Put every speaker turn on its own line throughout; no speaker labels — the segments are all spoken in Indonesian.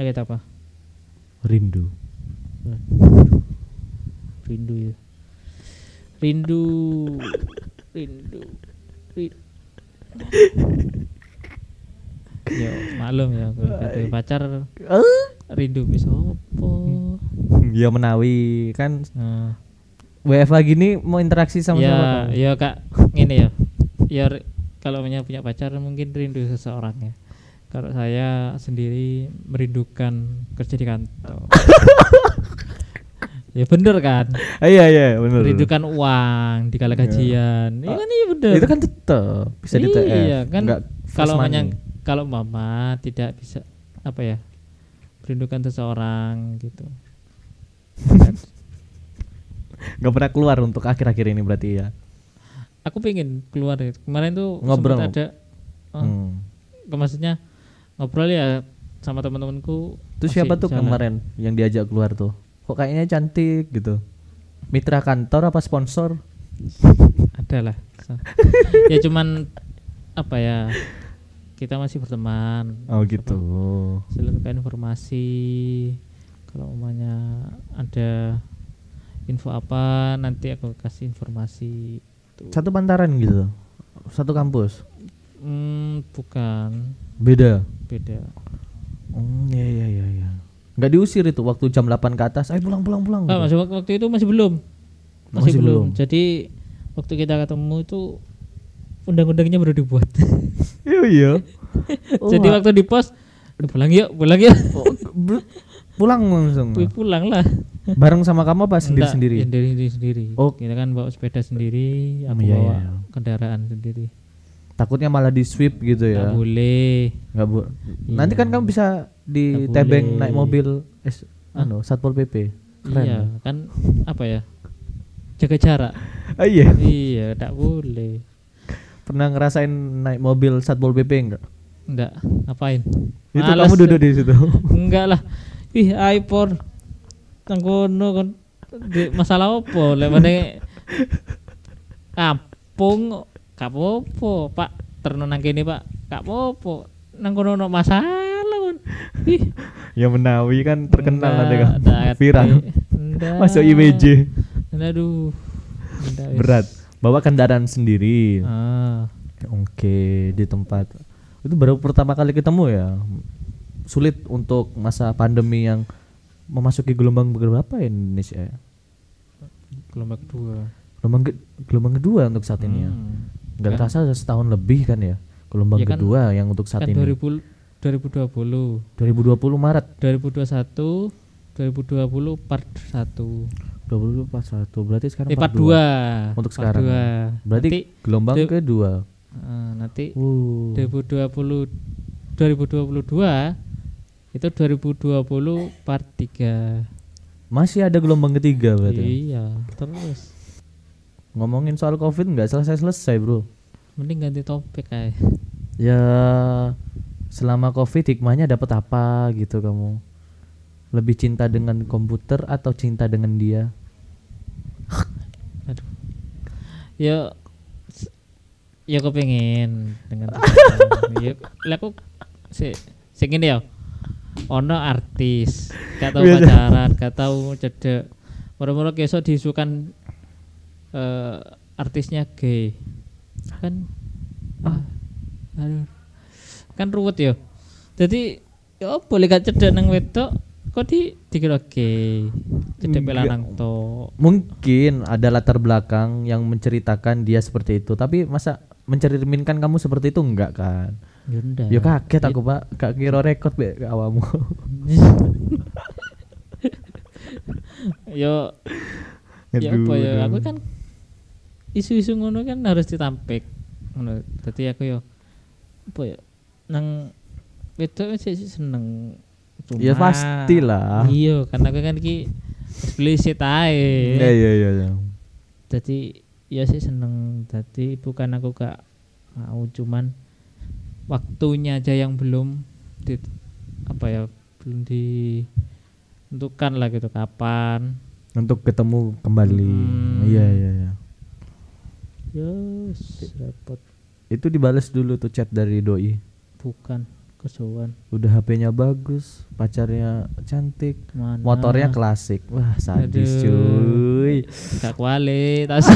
Penyakit apa?
Rindu.
Rindu ya. Rindu. Rindu. Rindu. ya maklum ya kata pacar rindu bisa apa
ya menawi kan
nah,
WFH gini mau interaksi sama siapa?
ya ya kak ini ya ya kalau punya punya pacar mungkin rindu seseorang ya kalau saya sendiri merindukan kerja di kantor ya bener kan
Ah, iya iya benar.
merindukan uang di kala gajian iya kan iya bener
Itu kan tetep bisa di TF.
Iya, kan kalau hanya kalau mama tidak bisa apa ya merindukan seseorang gitu
nggak pernah keluar untuk akhir-akhir ini berarti ya.
aku pengen keluar kemarin tuh
Ngobrol.
ada oh,
Hmm.
maksudnya ngobrol ya sama teman-temanku
Terus siapa tuh
jalan.
kemarin yang diajak keluar tuh? Kok kayaknya cantik gitu. Mitra kantor apa sponsor?
ada lah So, ya cuman apa ya kita masih berteman
Oh gitu.
selengkap informasi kalau umumnya ada info apa nanti aku kasih informasi Tuh.
Satu pantaran gitu. Satu kampus.
Hmm, bukan
Beda.
Beda
Oh iya iya iya iya. Nggak diusir itu waktu jam 8 ke atas. Ayo pulang pulang pulang.
Ah,
gitu.
masih waktu, itu masih belum masih,
Masih
belum.
belum.
jadi waktu kita ketemu itu undang-undangnya baru dibuat
Iya iya. Oh,
jadi waktu di pos "Udah pulang yuk pulang yuk
oh, pulang langsung.
Pulang lah
Bareng sama kamu apa sendiri
ya sendiri sendiri sendiri
Oh.
kita kan bawa sepeda sendiri aku
Iya,
bawa
iya.
kendaraan sendiri
Takutnya malah di sweep gitu
nggak
ya.
boleh
Nggak bu. Nanti kan kamu bisa di
Nggak
tebeng
boleh.
naik mobil es, anu satpol pp. Keren.
iya kan apa ya jaga jarak
Oh, iya.
iya tak boleh
Pernah ngerasain naik mobil satpol pp enggak?
enggak ngapain
Itu
Males
kamu duduk di situ.
enggak lah ih iPhone nang kono kan masalah apa lemane kampung gak pak terno nang kene pak gak apa nang kono ono masalah ih
ya Menawi kan terkenal nanti kan. Viral. Masuk IMJ.
aduh.
Berat. Bawa kendaraan sendiri.
ah
Oke, di tempat. Itu baru pertama kali ketemu ya. Sulit untuk masa pandemi yang memasuki gelombang berapa ya Indonesia ya?
gelombang dua
Gelombang ke- gelombang kedua untuk saat ini ya.
Kan-
terasa udah setahun lebih kan ya. Gelombang
Ya kan-
kedua yang untuk saat
kan
ini.
2000 2020
2020 Maret
2021 2020 part 1
2020 pas satu berarti sekarang
eh part
42.
2
Untuk sekarang. Berarti
nanti,
gelombang
du-
kedua.
eh, nanti
Uh.
2020 2022 itu 2020 part 3
Masih ada gelombang ketiga berarti.
iya terus
Ngomongin soal Covid nggak selesai-selesai, Bro.
mending ganti topik kayak
Ya selama Covid hikmahnya dapat apa gitu kamu? Lebih cinta dengan komputer atau cinta dengan dia?
aduh ya ya aku pengen dengan ya aku si si gini ya ono artis gak tahu
Biasa.
pacaran gak tahu cedek moro-moro besok diisukan eh, artisnya gay kan? Ah, aduh. Kan ruwet ya? Jadi ya boleh gak cedek nang wedok? Kok di dikira gay cedek
Enggak.
pelanang to
Mungkin ada latar belakang yang menceritakan dia seperti itu, tapi masa mencerminkan kamu seperti itu enggak kan?
ya udah
Ya kaget aku, Pak. Gak kira rekod be ke awamu.
yo. Ya apa ya? Aku kan isu-isu ngono kan harus ditampik ngono dadi aku yo apa ya nang wedok sih seneng
Ya
Cuma-
pastilah.
iya karena aku kan ki eksplisit ae
Iya iya iya. iya.
jadi ya sih seneng jadi bukan aku gak mau cuman waktunya aja yang belum di apa ya belum ditentukan lah gitu kapan
Untuk ketemu kembali.
Hmm.
Iya iya iya.
Yes, repot.
Itu dibales dulu tuh chat dari doi.
Bukan. kerjaan
udah HP-nya bagus pacarnya cantik
mana?
motornya klasik. Wah sadis
Aduh.
cuy.
Gak kuali tas.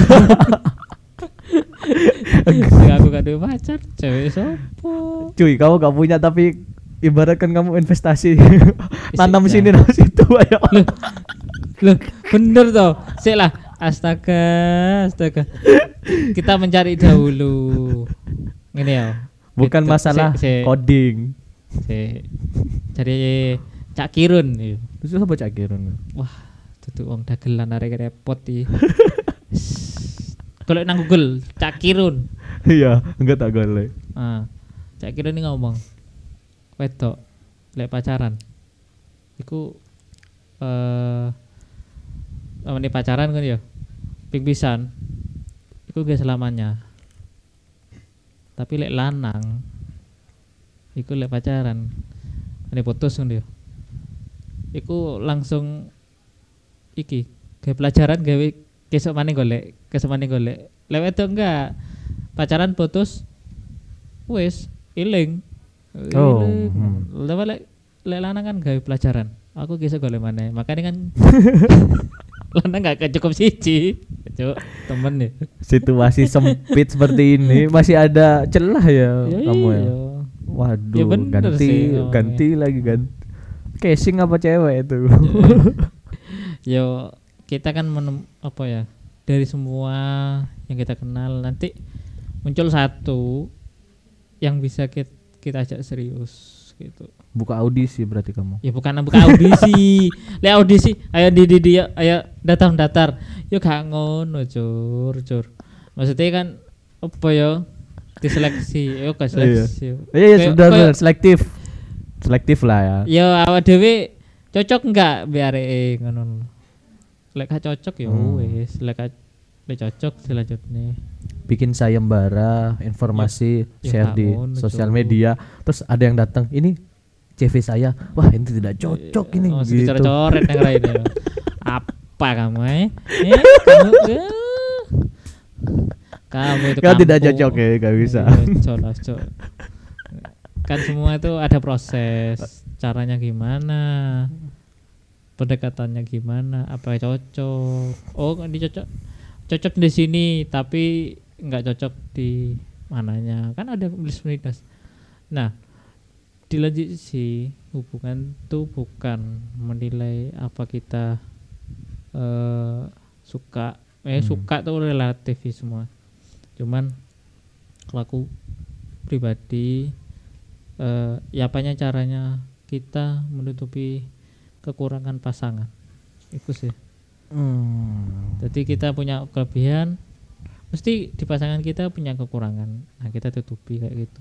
Sing aku gak duwe pacar cewek sopo.
Cuy kamu gak punya tapi ibaratkan kamu investasi. Tanam
Isi-
sini tanam situ ayo.
Loh, loh bener toh. Sik lah astaga astaga. Kita mencari dahulu. Ini ya.
Bukan
Gitu.
masalah
Sik, sik,
coding.
Sik. cari Cak Kirun.
Apa cak kirun?
Wah tutu wong dagelan arek repot iki. Kalau nang Google Cak Kirun.
Iya enggak tak golek.
Ah Cak Kirun ini ngomong wedok lek pacaran. Iku eh uh, pacaran kan ya pisan iku gak selamanya. Tapi lek lanang iku lek pacaran. Ini putus kan dia iku langsung iki gawe pelajaran gawe kesok maning golek kesok maning golek. Lek wedok enggak pacaran putus wis iling.
Oh,
Iling.
hmm.
Lek lek lanang kan gawe pelajaran. Aku kisah golek mana makanya kan lanang gak cukup siji. Cuk temen ya.
Situasi sempit seperti ini masih ada celah ya,
Ya
kamu ya?
iya.
waduh
Ya
ganti
sih
ganti lagi ganti. Casing apa cewek itu?
Yo kita kan menem, apa ya dari semua yang kita kenal nanti muncul satu yang bisa kita, kita ajak serius gitu.
buka audisi berarti kamu
Ya bukan buka audisi. Lek audisi ayo di di dia ayo datang datar. Yo gak ngono cur cur. Maksudnya kan apa ya diseleksi. Yo gak seleksi.
iya iya sudah benar, selektif selektif lah ya
Ya awak dhewe cocok enggak biar ngono. Lek cocok ya
Hmm.
gak lek cocok selanjutnya.
Bikin sayembara informasi
Ya,
share
gak
di sosial
Cuk.
media terus ada yang datang ini CV saya wah ini tidak cocok ini
Oh,
gitu
coret yang lain ya. Apa kamu eh? Eh, kamu eh. Kamu itu
Kau tidak cocok ya, gak bisa.
Iya, Cok. Kan semua itu ada proses. Caranya gimana? Pendekatannya gimana? Apa cocok? Oh, ini cocok. Cocok di sini tapi nggak cocok di mananya. Kan ada plus Nah, dilanjut sih hubungan tuh bukan menilai apa kita eh suka eh
Hmm.
suka tuh relatif sih semua cuman kalau aku pribadi eh ya apanya caranya kita menutupi kekurangan pasangan itu sih
Hmm.
jadi kita punya kelebihan mesti di pasangan kita punya kekurangan. Nah kita tutupi kayak gitu.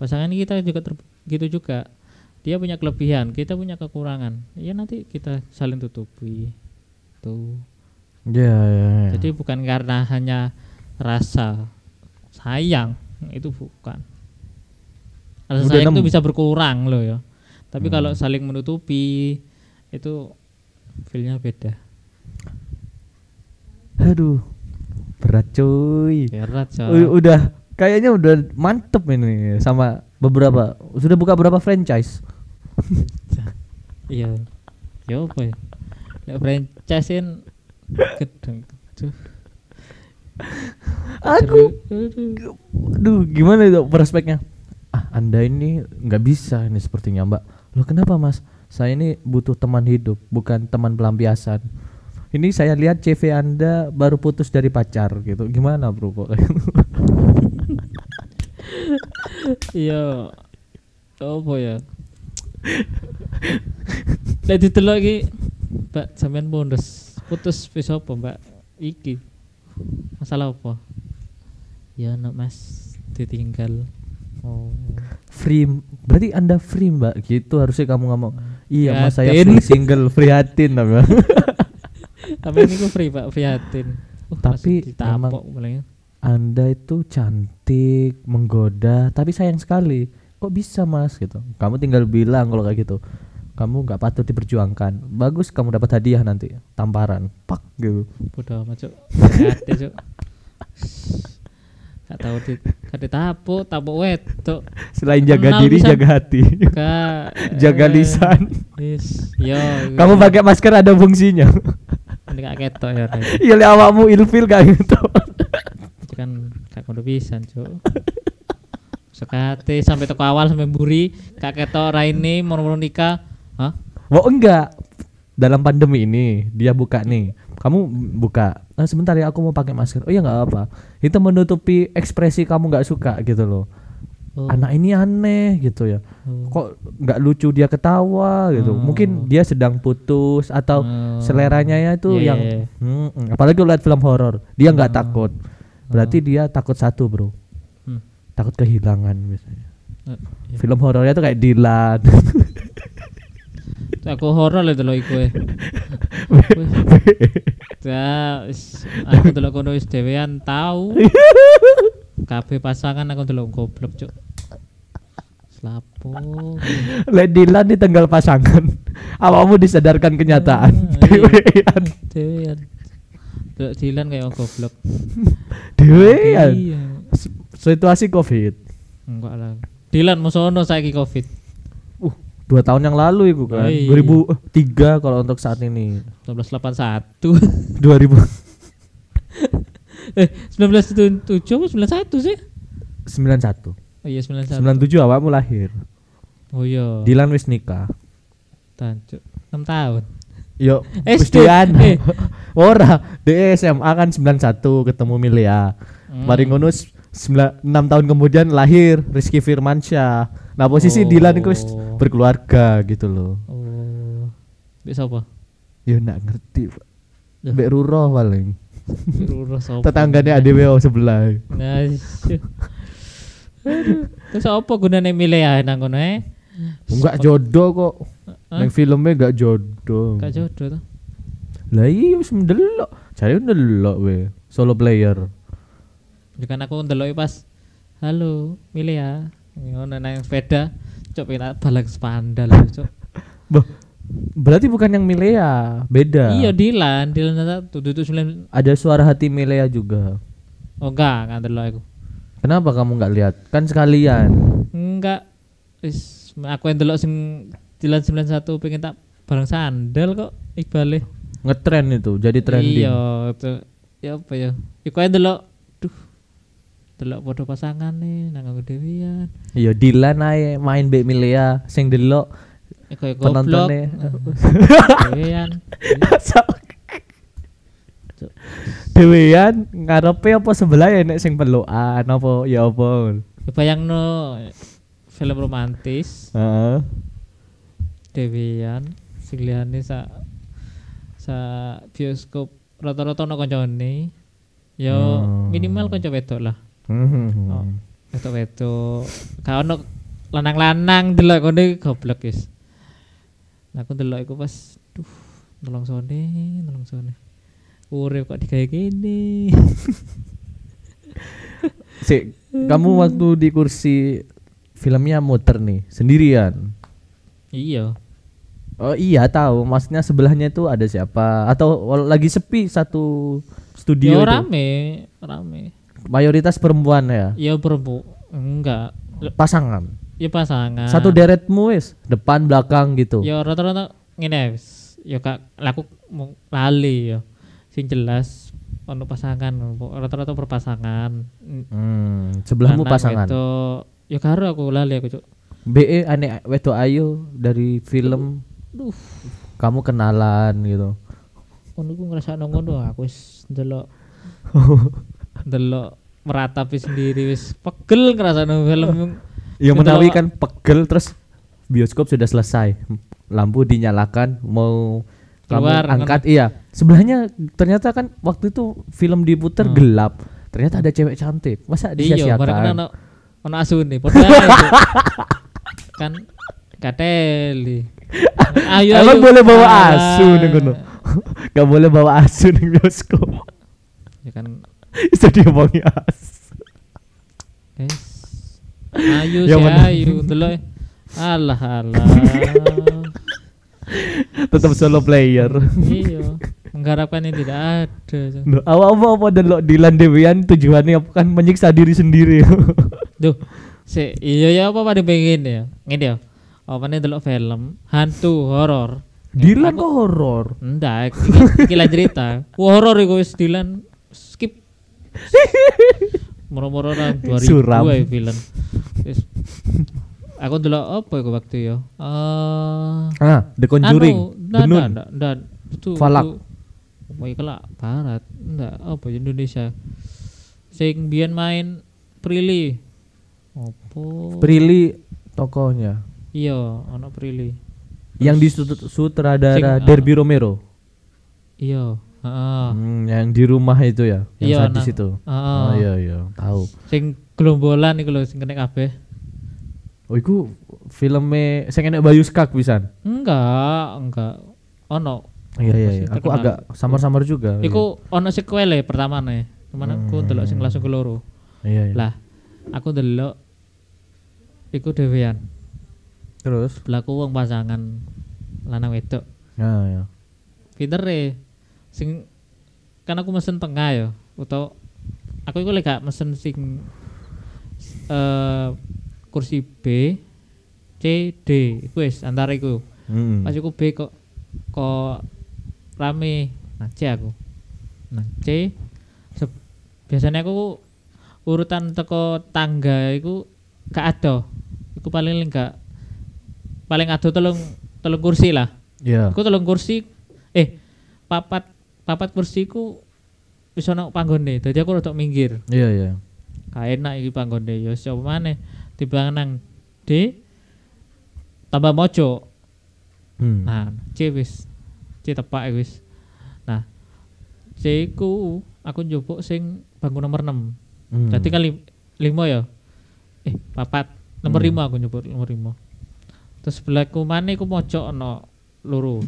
Pasangan kita juga ter- gitu juga. Dia punya kelebihan kita punya kekurangan. Ya nanti kita saling tutupi. Tuh.
Ya, ya, ya.
jadi bukan karena hanya rasa sayang itu bukan. Rasa
Udah
sayang itu bisa berkurang loh ya. Tapi
Hmm.
kalau saling menutupi itu feelnya beda.
Aduh berat cuy
berat
U-
Cok.
udah kayaknya udah mantep ini sama beberapa sudah buka berapa franchise
iya ya apa ya Lek franchise-in gedeng Aduh.
aku
Aduh.
Duh, gimana itu prospeknya? Ah, Anda ini nggak bisa ini sepertinya, Mbak. Loh, kenapa, Mas? Saya ini butuh teman hidup, bukan teman pelampiasan. Ini saya lihat CV Anda baru putus dari pacar gitu. Gimana, Bro? Kok?
iya apa ya Lek didelok iki Mbak sampean bonus putus wis apa Mbak iki masalah apa ya nak Mas ditinggal oh
free. Berarti Anda free, Mbak. Gitu harusnya kamu ngomong. Iya, Mas, saya
Prihatin.
free single, free hatin, Mbak.
tapi ini ku free Pak prihatin uh,
Tapi
mulai
Anda itu cantik, menggoda, tapi sayang sekali. Kok bisa mas gitu? Kamu tinggal bilang kalau kayak gitu. Kamu nggak patut diperjuangkan. Bagus kamu dapat hadiah nanti, tamparan. Pak gitu.
bodoh amat cuk prihatin cuk Gak tahu di gak ditapuk, tapuk wedok.
Selain jaga
Kenal
diri, jaga hati.
Gak
jaga
eh,
lisan.
Wis, yo.
Kamu pakai masker ada fungsinya.
Ini gak ketok ya.
Iya le awakmu ilfil gak gitu.
Itu kan gak kudu pisan, Cuk. Sekate sampai toko awal sampai buri, gak ketok Raine mau nikah. Hah?
Oh enggak. Dalam pandemi ini dia buka nih. Kamu buka. "Ah, sebentar ya aku mau pakai masker. Oh iya nggak apa. Itu menutupi ekspresi kamu nggak suka gitu loh.
Oh.
Anak ini aneh gitu ya.
Oh.
Kok nggak lucu dia ketawa gitu.
Oh.
Mungkin dia sedang putus atau
Oh.
seleranya ya itu
Iya,
yang
iya.
Hmm, hmm. apalagi lihat film horor. Dia nggak
Oh.
takut. Berarti dia takut satu, Bro.
Hmm.
Takut kehilangan biasanya.
Eh, iya.
Film horornya tuh kayak Dilan.
Aku horor itu loh iku. Ya, aku delok kono wis dhewean tahu. Kabeh pasangan aku delok goblok, Cuk. Slapo.
Lek Dilan ditenggal pasangan. Awakmu disadarkan kenyataan.
Ah, iya.
Dewean.
Dhewean. Delok Dilan kayak goblok.
Dewean.
Iya.
Situasi Covid.
Enggak lah. Dilan musono saiki Covid.
Uh, dua tahun yang lalu itu kan.
Oh, iya.
2003 kalau untuk saat ini.
1981.
2000
eh, 1977 apa 91 sih?
91.
Oh iya 91.
97 awakmu lahir.
Oh iya.
Dilan wis nikah.
Tancuk. 6 tahun.
Yo,
SD. Eh.
Ora, di SMA kan 91 ketemu Milia.
Hmm.
Mari ngono 6 tahun kemudian lahir Rizky Firmansyah. Nah, posisi
Oh.
Dilan itu wis berkeluarga gitu loh.
Oh. Bisa apa?
Ya enggak ngerti, Pak. Mbak Ruro paling. Tetangganya ADWO sebelah.
Nah. Aduh. Terus apa gunane milih ya nang kono eh?
Enggak jodoh kok. Nang filmnya enggak jodoh.
Gak jodoh tuh.
Lah iya wis ndelok. Jare ndelok we. Solo player.
Kan aku ndeloki pas halo, milih ya. Ngono nang sepeda. Cok pengen balik spandal cok.
Berarti bukan yang Milea, beda.
Iya Dilan, Dilan satu tujuh sembilan.
Ada suara hati Milea juga.
Oh enggak, enggak ndelok aku.
Kenapa kamu nggak lihat? Kan sekalian.
Enggak. Wis aku yang ndelok sing Dilan 91 pengen tak bareng sandal kok Iqbal
Ngetren itu, jadi trending.
Iya, itu ya apa ya? Iku ae delok duh. Delok foto pasangan nih nang aku dewian.
Iya, Dilan ae main Mbak Milea sing delok
ya goblok.
penontonnya.
Dewian. Cuk.
Dewean ngarepe apa sebelah ya nek sing pelukan apa ya apa.
Ya bayangno film romantis
Heeh.
dewian sing liyane sa sa bioskop rata-rata ono kancane. Yo
Hmm.
minimal kanca wedok lah.
Hmm.
Oh. Wedok-wedok. Gak ono lanang-lanang delok kono goblok wis. Nah aku delok iku pas duh nolong sone, nolong sone. Urip kok digawe gini.
Sik, kamu waktu di kursi filmnya muter nih sendirian.
iya.
Oh iya tahu, maksudnya sebelahnya itu ada siapa atau lagi sepi satu studio
Yo
itu?
rame, rame.
Mayoritas perempuan ya.
Iya perempu. Enggak.
Pasangan.
Ya pasangan.
Satu deretmu wis, depan belakang gitu.
Ya rata-rata ngene wis. Ya kak laku lali ya. Sing jelas ono pasangan rata-rata berpasangan.
Hmm, sebelahmu pasangan.
wedok. Ya karo aku lali aku cuk.
BE aneh wedo ayu dari film
Duh,
kamu kenalan gitu.
ngono ku ngerasa ngono aku wis ndelok ndelok meratapi sendiri wis pegel ngerasa film
Yang
Itu
menawi kan pegel terus bioskop sudah selesai. Lampu dinyalakan mau
Keluar,
kamu angkat iya. Sebelahnya ternyata kan waktu itu film diputer
Hmm.
gelap. Ternyata ada cewek cantik. Masa
iya
disia-siakan?
ono ono asune padha kan kateli ayo
Emang
ayo.
boleh bawa asu nih kono? Gak boleh bawa asu nih bioskop.
ya kan
Bisa diomongi asu.
guys sih
mana?
ayo delok alah alah
Tetap solo player.
iya mengharapkan yang tidak ada.
Loh, apa apa delok Dilan Dewian tujuannya kan menyiksa diri sendiri.
Duh, si iya ya apa pada pengen ya? Ngene ya. Apa nih delok film hantu horor.
Dilan kok horor.
Enggak, lah cerita. Horor iku wis Dilan skip. Moro-moro nang 2000
Suram.
ae film. Wis Aku delok apa iku waktu ya? Eh
Ah, The Conjuring.
Anu, ndak,
Benun.
ndak, itu,
Falak.
itu- iya kelak barat. Enggak, apa ya, Indonesia. Sing biyen main Prilly. Opo?
Prilly tokohnya.
Iya, ono Prilly.
Yang di sut- sutradara
Sing, ah.
Derby Romero.
Iya,
Hmm, yang di rumah itu ya, yang
Iya,
sadis itu. Oh iya iya, tahu.
Sing gelombolan iku lho sing kena kabeh.
Oh iku filmnya sing enek Bayu Skak pisan.
Enggak, enggak. Ono.
Iya iya,
sih
iya. aku
terkenal?
agak samar-samar juga.
Iku ono sequel pertama nih. Cuman aku delok sing langsung keloro.
Iya iya.
Lah, aku delok iku dhewean.
Terus?
Berlaku wong pasangan lanang wedok.
Nah, ya.
Pinter e. Sing kan aku mesen tengah ya, utawa aku lek gak mesen sing eh kursi B, C, D. Iku wis antara iku.
Hmm.
Pas iku B kok kok rame. Nah, C aku. Nah, C biasanya aku urutan teko tangga iku gak ada. Iku paling gak paling ada telung telung kursi lah.
Iya.
Aku telung kursi eh papat papat kursiku wis ono panggone. Dadi aku rada minggir.
Iya iya.
Gak enak iki panggone ya sapa maneh timbang nang D tambah mojo.
Hmm.
Nah, C wis C tepak wis. Nah, C ku aku njupuk sing bangku nomor 6.
Hmm.
Jadi kan lim- lima ya. Eh, papat. Nomor
Hmm.
lima aku nyebut nomor lima. Terus sebelahku mana aku mojok ono loro.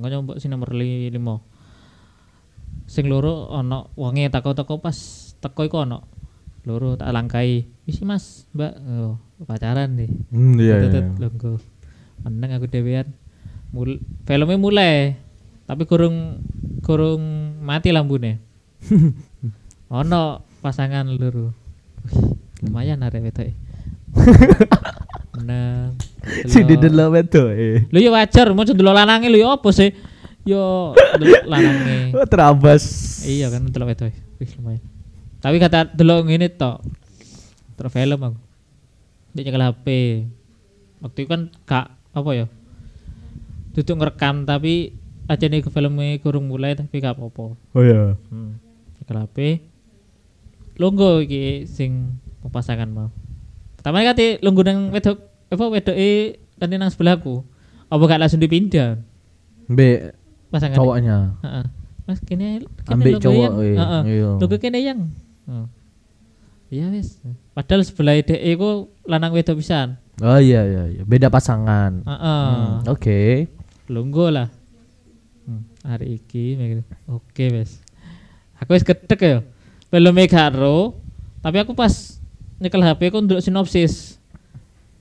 Aku nyombok sing nomor li- lima. Sing loro ono wonge teko-teko pas teko iku ono. Loro tak langkai. Isi Mas, Mbak. Oh, pacaran deh.
Hmm, iya iya.
Tetet, longgo. Meneng aku dhewean. Mul filmnya mulai. Tapi kurung kurung mati lambune. ono pasangan loro. Lumayan arek wedok. Meneng.
Si
delok.
didelok wedo eh.
Lho ya wajar, mau delok lanange lho ya apa sih? Yo delok lanange.
Oh, terabas.
Iya kan delok wedok. Wih lumayan. Tapi kata delok ngene tok. Terus film aku. Dia nyekel HP. Waktu itu kan kak apa ya? Duduk ngerekam tapi aja nih ke filmnya kurang mulai tapi gak apa-apa.
Oh iya.
Hmm. Nyekel HP. Longgo iki sing pasangan mau. Pertama kati longgo nang wedok apa wedok e kan nang sebelahku. Apa gak langsung dipindah
Mbek
pasangan?
cowoknya.
Heeh. Mas kene kene
Ambek cowok, iya.
Heeh.
Iya.
Logo kene yang. Heeh. Iya wis. Padahal sebelah DE iku lanang wedok pisan.
Oh iya iya iya. Beda pasangan.
Heeh.
Hmm, Oke.
Lungguh lah. Hmm, hari iki oke wis. Aku wis gedek ya. Belum karo, tapi aku pas nyekel HP aku ndelok sinopsis.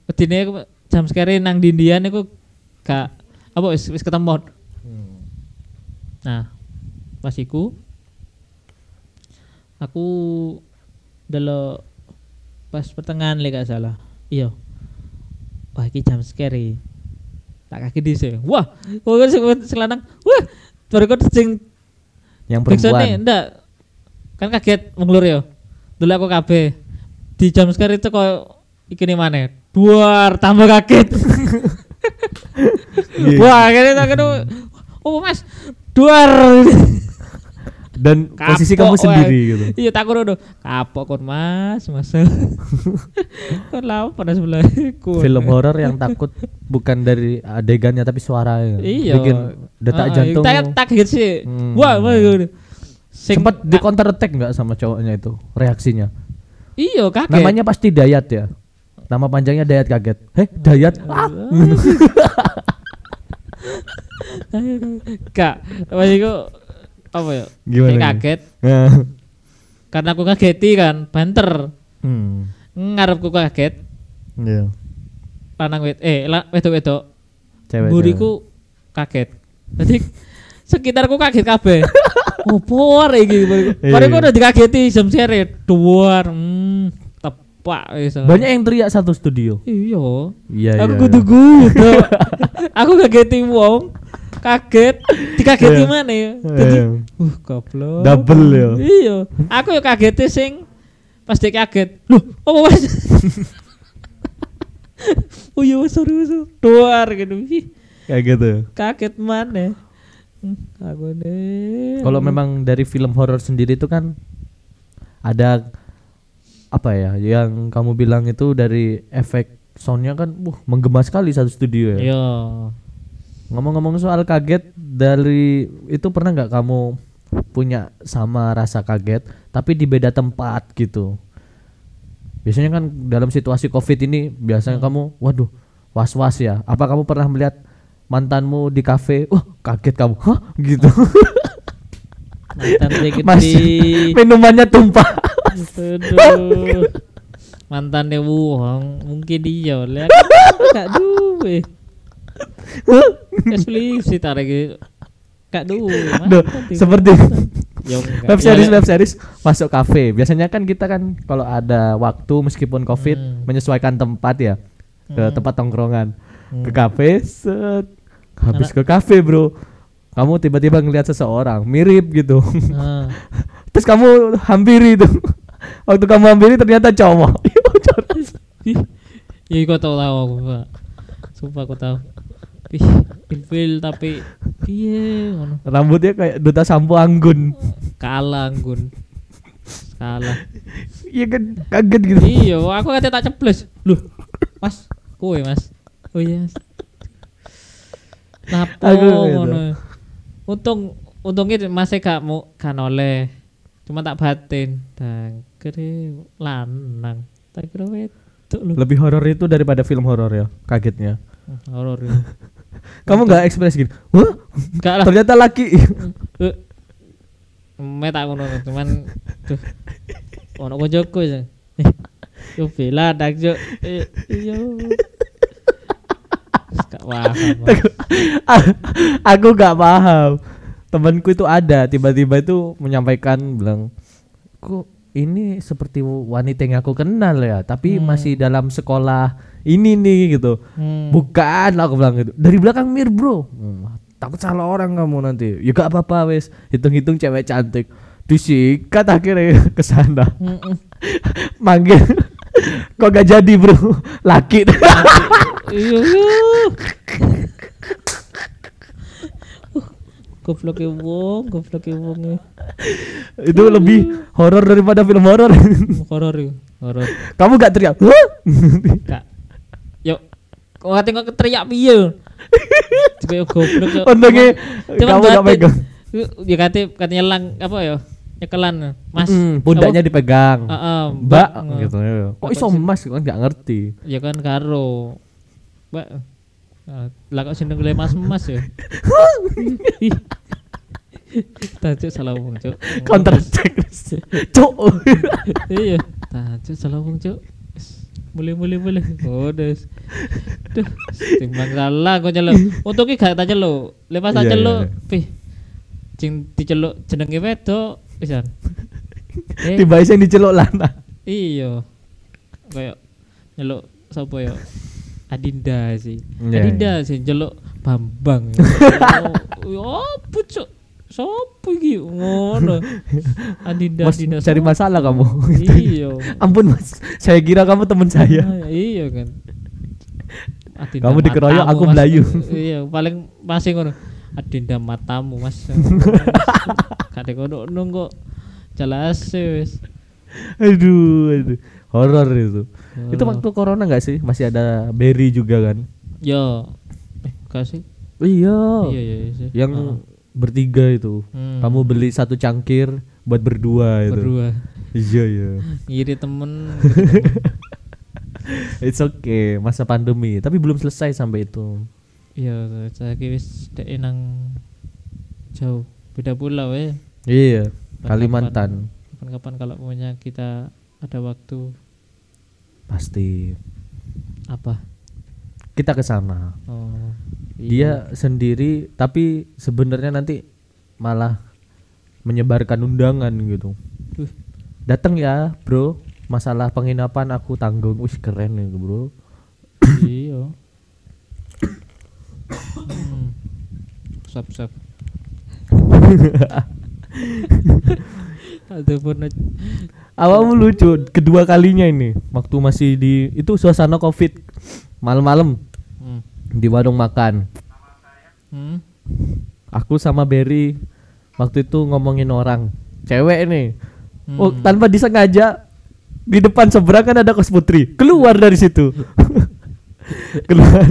Wedine aku jam sekarang nang dindian aku gak apa wis wis ketemu. Nah, pas iku aku delok pas pertengahan lek gak salah. Iya. Wah, iki jam scare. Tak kaget dhisik. Wah, kok sing sing lanang. Wah, baru kok sing
Yang perempuan.
ndak. Kan kaget wong lur ya. Dulu aku kabeh. Di jam scare itu kok iki nih mana? Duar tambah kaget.
Iya.
Wah, kene tak kene. Oh, Mas. Duar.
Dan posisi kamu
Kapok,
sendiri
wae.
gitu.
Iya tak kudu. Kapok kon Mas, Mas. kon lawan pada sebelah
Film horor yang takut bukan dari adegannya tapi suaranya.
Iya.
Bikin detak
Ah,
jantung.
Tak tak kaget sih.
Hmm.
Wah, wah. wah.
Sempat di counter attack nggak sama cowoknya itu reaksinya?
Iya, kaget.
Namanya pasti Dayat ya. Nama panjangnya Dayat kaget. Heh, Dayat. Ah.
Kak, iku apa ya?
Gimana nih?
kaget
Nah.
karena aku kageti kan, banter.
Hmm.
Ngarepku kaget,
Iya.
lanang wed eh la- wedok-wedok.
Cewek.
Buriku kaget. Jadi sekitarku kaget kabeh. Opo arek iki?
Iya,
Bareng
iya.
udah dikageti jam sere duar. Hmm, tepak wis.
Banyak yang teriak satu studio.
Iya.
Iya
aku kudu
iya.
kudu. aku kageti wong. Kaget, dikageti
Iya.
mana ya? Jadi, uh goblok.
Double ya.
Iya. Aku yo kageti sing pas dia kaget. Loh, apa Mas? oh iya sorry sorry. Duar gitu. Ih,
Kayak gitu.
kaget mana? Hmm, aku deh.
Kalau memang dari film horor sendiri itu kan ada apa ya yang kamu bilang itu dari efek soundnya kan wah menggema sekali satu studio ya.
Iya.
Ngomong-ngomong soal kaget dari itu pernah nggak kamu punya sama rasa kaget tapi di beda tempat gitu. Biasanya kan dalam situasi Covid ini biasanya kamu waduh was-was ya. Apa kamu pernah melihat mantanmu di kafe? Wah, kaget kamu. Hah? Gitu.
Mantan
Mas
di
minumannya tumpah.
Aduh. Mantannya wuhong mungkin dia lihat gak duwe. Asli sih tarik. Gak duwe.
Seperti
Ya
web series
Ya,
web series masuk kafe. Biasanya kan kita kan kalau ada waktu meskipun Covid
Hmm.
menyesuaikan tempat ya ke
Hmm.
tempat tongkrongan.
Hmm.
Ke kafe set habis ke kafe, Bro. Kamu tiba-tiba ngelihat seseorang mirip gitu.
Ah.
Terus kamu hampiri itu. Waktu kamu hampiri ternyata cowok.
Iya kau tahu tahu aku Pak. Sumpah aku tahu. Ih, ilfil tapi piye ngono.
Rambutnya kayak duta sampo anggun.
Kalah Gun. Kalah.
Iya kan kaget gitu.
iya, aku kata tak ceples. Loh, Mas, kowe Mas. Oh iya. Mas. Ngono? Untung untungnya masih gak mau kan oleh. Cuma tak batin. Kere lanang. Tak kira wedok lho.
Lebih horor itu daripada film horor ya, kagetnya.
Horor. ya.
Kamu nggak ekspres gini. Wah,
Gak lah.
ternyata laki.
Eh, Me tak ngono cuman tuh. Ono koncoku ya. Eh, Yo bela dak yo. Eh, Gak paham. Pak.
aku nggak paham. Temanku itu ada tiba-tiba itu menyampaikan bilang, kok ini seperti wanita yang aku kenal ya, tapi
Hmm.
masih dalam sekolah ini nih gitu.
Hmm.
Bukan aku bilang gitu. Dari belakang mir bro. Hmm, takut salah orang kamu nanti. Ya gak apa-apa wes. Hitung-hitung cewek cantik. Disikat akhirnya ke sana.
Mm-mm.
Manggil. Kok gak jadi bro? Laki.
Goblok wong, goblok wong. e.
itu lebih horor daripada film horor.
Horor itu, horor.
kamu gak teriak.
Gak. Yuk. Kok ngerti kok teriak piye? Juga goblok.
Untungnya kamu gak pegang.
Ya kate katanya lang apa ya? Nyekelan Mas.
Mm, pundaknya dipegang.
Heeh,
Mbak
Mbak.
gitu ya. Kok iso mas kan gak ngerti.
Ya kan karo. Mbak. Ah, Lah kok seneng le mas-mas ya. Ih. Tajuk salah wong, Cuk.
Counter attack. Cuk.
Iya. Tajuk salah wong, Cuk. Wis, Mulai mulai mulai. Oh, des. Duh, timbang salah kok celuk. Untungnya gak tak celuk. Lepas tak celuk,
iya.
pih. Cing diceluk jenenge wedok pisan. Eh,
Tiba yang diceluk lana.
Iya. Kayak nyeluk sapa ya? Adinda sih.
Iya,
Adinda sih nyeluk Bambang. ya pucuk. Sopo iki ngono? Adinda
Mas
Adinda.
cari
sopo?
masalah kamu.
Iya.
Ampun mas, saya kira kamu teman saya.
Ah, iya kan. Adinda
Kamu dikeroyok, aku
Mas.
Melayu.
Iya, paling masih ngono. Adinda matamu, Mas. Kadek ngono kok jelas wis.
Aduh, aduh. horor itu. Itu
Horor.
waktu corona nggak sih? Masih ada Berry juga kan?
Yo. Eh, kasih.
Iya.
Iya, iya, iya. sih.
Yang
Ah.
bertiga itu.
Hmm.
Kamu beli satu cangkir buat berdua itu.
berdua
Iya iya.
ngiri temen
It's okay, masa pandemi. Tapi belum selesai sampai itu.
iya saya wis dek nang jauh beda pulau ya
Iya, Kalimantan.
Kapan-kapan kalau punya kita ada waktu.
Pasti.
apa?
Kita ke sana.
oh
Dia sendiri tapi sebenarnya nanti malah menyebarkan undangan gitu.
Duh.
datang ya bro. Masalah penginapan aku tanggung. Wih keren ya bro.
Iya. Hmm. sap sap pun
awalmu lucu kedua kalinya ini. Waktu masih di itu suasana covid. Malam-malam
hmm.
di warung makan.
Hmm.
aku sama Berry waktu itu ngomongin orang. Cewek nih oh
Hmm.
tanpa disengaja di depan seberang kan ada kos putri. Keluar dari situ. Keluar.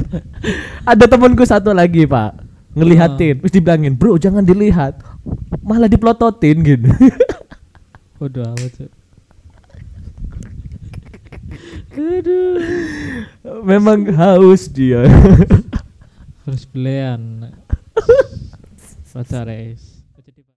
Ada temanku satu lagi pak. Ngelihatin. Terus dibilangin bro jangan dilihat malah dipelototin gitu
Udah amat Cuk. Aduh.
memang haus dia
Harus belian. Pacar es.